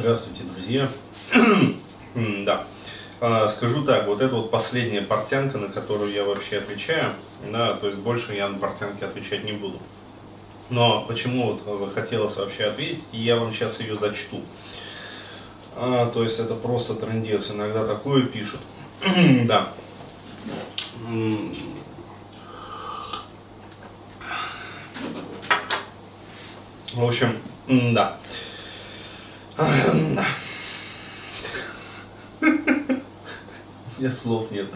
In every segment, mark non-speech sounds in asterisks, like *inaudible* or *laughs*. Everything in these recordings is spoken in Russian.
Здравствуйте, друзья. *clears throat* да. А, скажу так, вот это вот последняя портянка, на которую я вообще отвечаю, да, то есть больше я на портянки отвечать не буду. Но почему вот захотелось вообще ответить, я вам сейчас ее зачту. А, то есть это просто трендец, иногда такое пишут. *clears throat* да. В общем, да. Нет слов нет.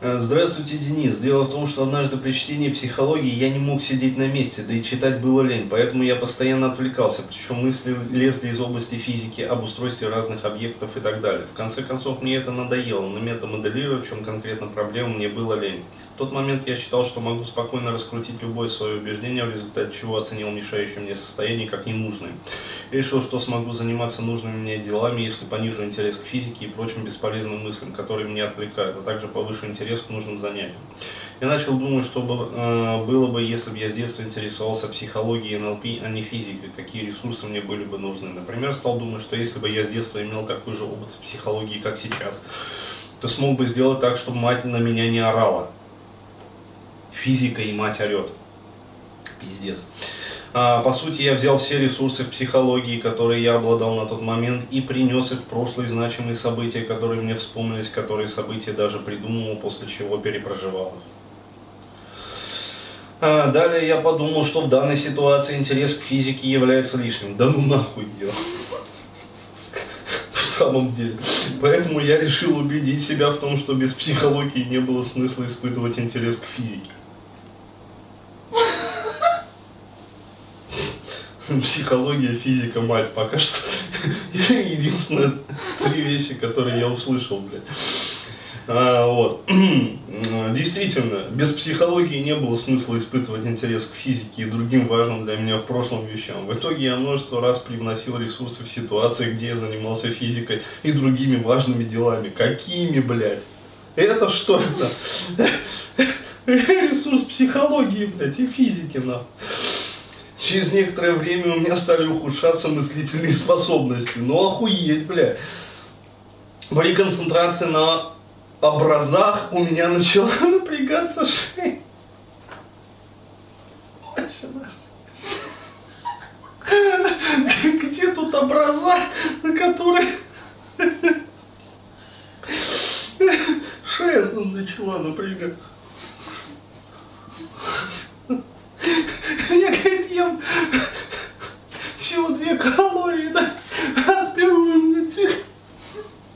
Э, здравствуйте, Денис. Дело в том, что однажды при чтении психологии я не мог сидеть на месте, да и читать было лень, поэтому я постоянно отвлекался, причем мысли лезли из области физики, об устройстве разных объектов и так далее. В конце концов, мне это надоело, но метамоделировать, в чем конкретно проблема, мне было лень. В тот момент я считал, что могу спокойно раскрутить любое свое убеждение, в результате чего оценил мешающее мне состояние как ненужное. Решил, что смогу заниматься нужными мне делами, если понижу интерес к физике и прочим бесполезным мыслям, которые меня отвлекают, а также повышу интерес к нужным занятиям. Я начал думать, что э, было бы, если бы я с детства интересовался психологией НЛП, а не физикой, какие ресурсы мне были бы нужны. Например, стал думать, что если бы я с детства имел такой же опыт психологии, как сейчас, то смог бы сделать так, чтобы мать на меня не орала. Физика и мать орет. Пиздец. А, по сути, я взял все ресурсы в психологии, которые я обладал на тот момент, и принес их в прошлые значимые события, которые мне вспомнились, которые события даже придумал, после чего перепроживал их. А, далее я подумал, что в данной ситуации интерес к физике является лишним. Да ну нахуй ее. В самом деле. Поэтому я решил убедить себя в том, что без психологии не было смысла испытывать интерес к физике. *laughs* психология, физика, мать. Пока что *laughs* единственные три вещи, которые я услышал, блядь. А, вот. *clears throat* Действительно, без психологии не было смысла испытывать интерес к физике и другим важным для меня в прошлом вещам. В итоге я множество раз привносил ресурсы в ситуации, где я занимался физикой и другими важными делами. Какими, блядь? Это что это? *laughs* Ресурс психологии, блядь, и физики, нахуй. Через некоторое время у меня стали ухудшаться мыслительные *laughs* способности. Ну охуеть, бля. При концентрации на образах у меня начала *laughs* напрягаться шея. *laughs* Где тут образа, на которые шея начала напрягаться? Я, говорит, ем всего две калории, да, от первого на тихо.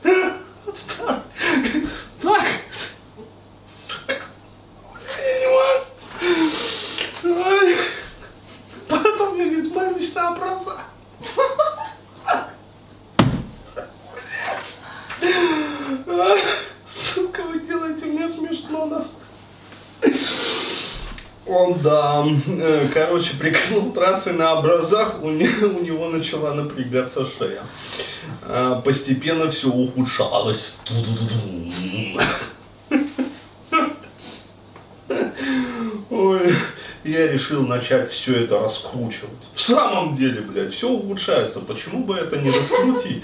От второй. Так. Сука. Я не могу. Потом я, говорит, молюсь на образа. Сука, вы делаете мне нахуй. Он, да, э, короче, при концентрации на образах у него, у него начала напрягаться шея. А, постепенно все ухудшалось. Ой, я решил начать все это раскручивать. В самом деле, блядь, все ухудшается. Почему бы это не раскрутить?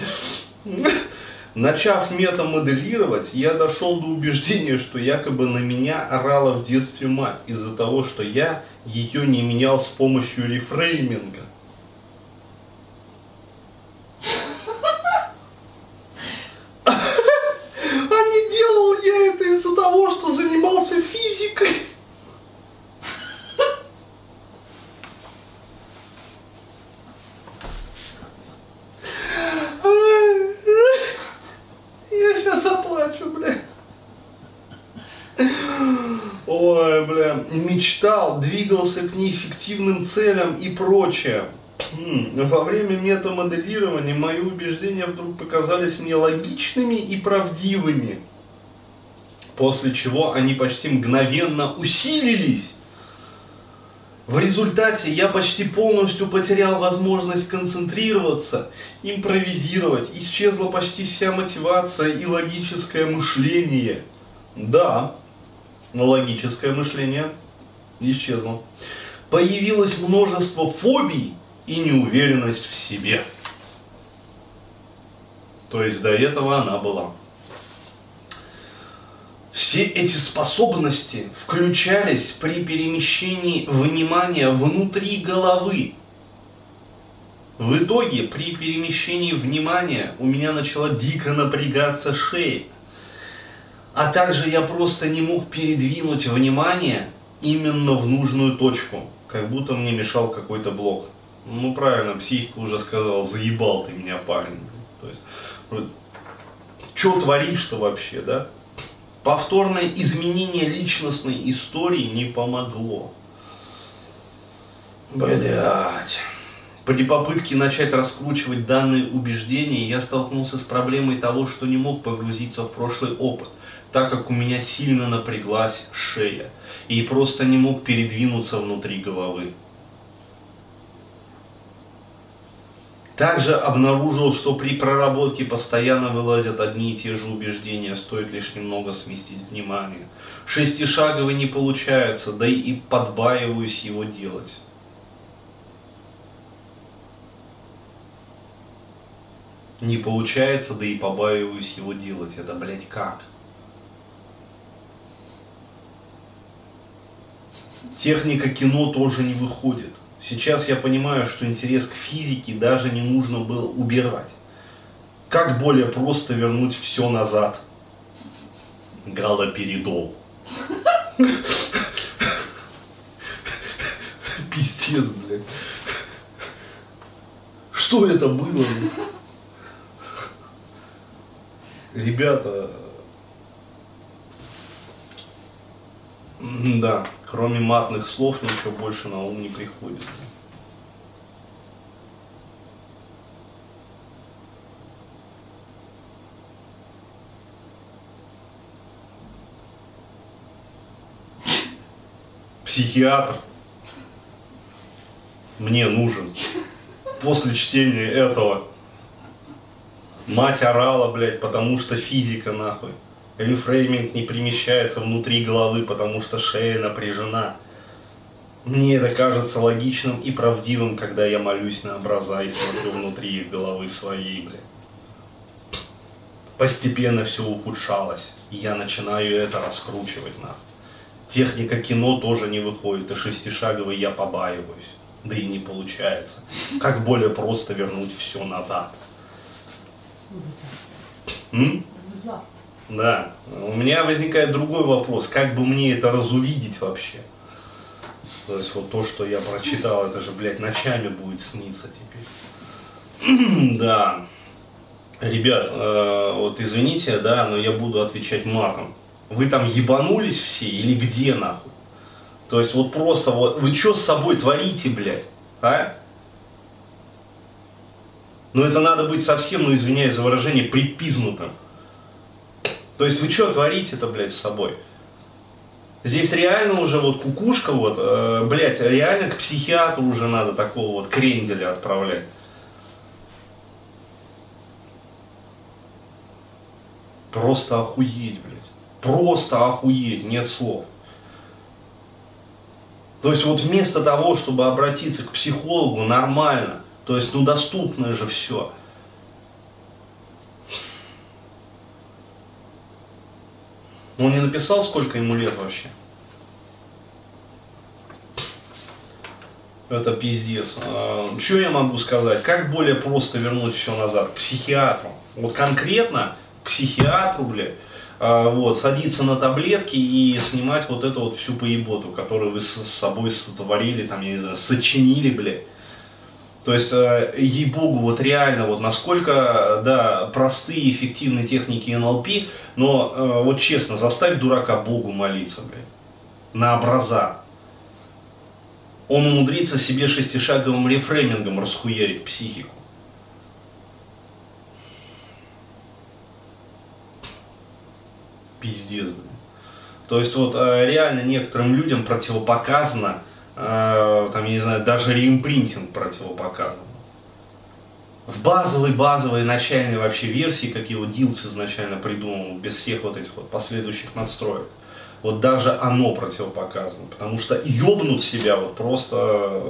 Начав метамоделировать, я дошел до убеждения, что якобы на меня орала в детстве мать из-за того, что я ее не менял с помощью рефрейминга. А не делал я это из-за того, что занимался физикой. Ой, бля, мечтал, двигался к неэффективным целям и прочее. Во время метамоделирования мои убеждения вдруг показались мне логичными и правдивыми. После чего они почти мгновенно усилились. В результате я почти полностью потерял возможность концентрироваться, импровизировать, исчезла почти вся мотивация и логическое мышление. Да, логическое мышление исчезло. Появилось множество фобий и неуверенность в себе. То есть до этого она была. Все эти способности включались при перемещении внимания внутри головы. В итоге при перемещении внимания у меня начала дико напрягаться шея. А также я просто не мог передвинуть внимание именно в нужную точку, как будто мне мешал какой-то блок. Ну правильно, психика уже сказала, заебал ты меня, парень. То есть, что творишь-то вообще, да? Повторное изменение личностной истории не помогло. Блять. При попытке начать раскручивать данные убеждения я столкнулся с проблемой того, что не мог погрузиться в прошлый опыт, так как у меня сильно напряглась шея и просто не мог передвинуться внутри головы. Также обнаружил, что при проработке постоянно вылазят одни и те же убеждения, стоит лишь немного сместить внимание. Шестишаговый не получается, да и подбаиваюсь его делать. Не получается, да и побаиваюсь его делать. Это, блядь, как? Техника кино тоже не выходит. Сейчас я понимаю, что интерес к физике даже не нужно было убирать. Как более просто вернуть все назад? Галоперидол. *laughs* Пиздец, блядь. Что это было? Ребята, да, кроме матных слов ничего больше на ум не приходит. Психиатр мне нужен после чтения этого. Мать орала, блядь, потому что физика нахуй. Рефрейминг не перемещается внутри головы, потому что шея напряжена. Мне это кажется логичным и правдивым, когда я молюсь на образа и смотрю внутри их головы своей, бля. Постепенно все ухудшалось, и я начинаю это раскручивать на. Техника кино тоже не выходит, и шестишаговый я побаиваюсь. Да и не получается. Как более просто вернуть все назад. М? Да. У меня возникает другой вопрос. Как бы мне это разувидеть вообще? То есть вот то, что я прочитал, это же, блядь, ночами будет сниться теперь. *clears throat* да. Ребят, э, вот извините, да, но я буду отвечать матом. Вы там ебанулись все или где нахуй? То есть вот просто вот, вы что с собой творите, блядь, а? Ну это надо быть совсем, ну извиняюсь за выражение, припизнутым. То есть вы что творите-то, блядь, с собой? Здесь реально уже вот кукушка, вот, э, блядь, реально к психиатру уже надо такого вот кренделя отправлять. Просто охуеть, блядь. Просто охуеть, нет слов. То есть вот вместо того, чтобы обратиться к психологу нормально, то есть ну доступно же все, Он не написал, сколько ему лет вообще? Это пиздец. А, что я могу сказать? Как более просто вернуть все назад? К психиатру. Вот конкретно к психиатру, блядь, а, вот, садиться на таблетки и снимать вот эту вот всю поеботу, которую вы с собой сотворили, там, я не знаю, сочинили, блядь. То есть, э, ей-богу, вот реально, вот насколько, да, простые, эффективные техники НЛП, но э, вот честно, заставь дурака Богу молиться, блядь, на образа. Он умудрится себе шестишаговым рефреймингом расхуярить психику. Пиздец, блин. То есть вот э, реально некоторым людям противопоказано Э, там, я не знаю, даже реимпринтинг противопоказан. В базовой, базовой, начальной вообще версии, как его Дилс изначально придумал, без всех вот этих вот последующих надстроек, вот даже оно противопоказано, потому что ёбнуть себя вот просто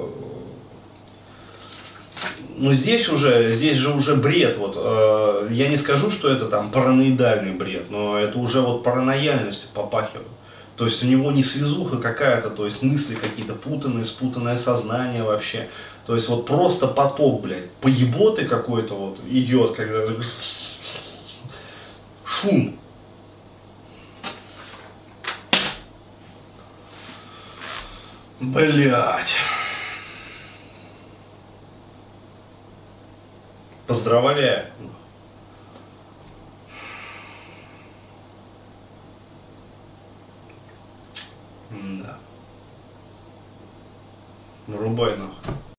ну здесь уже, здесь же уже бред, вот, э, я не скажу, что это там параноидальный бред, но это уже вот паранояльностью попахивает. То есть у него не связуха какая-то, то есть мысли какие-то путанные, спутанное сознание вообще. То есть вот просто поток, блядь, поеботы какой-то вот идет, когда шум. Блять. Поздравляю. Да. Врубай нахуй.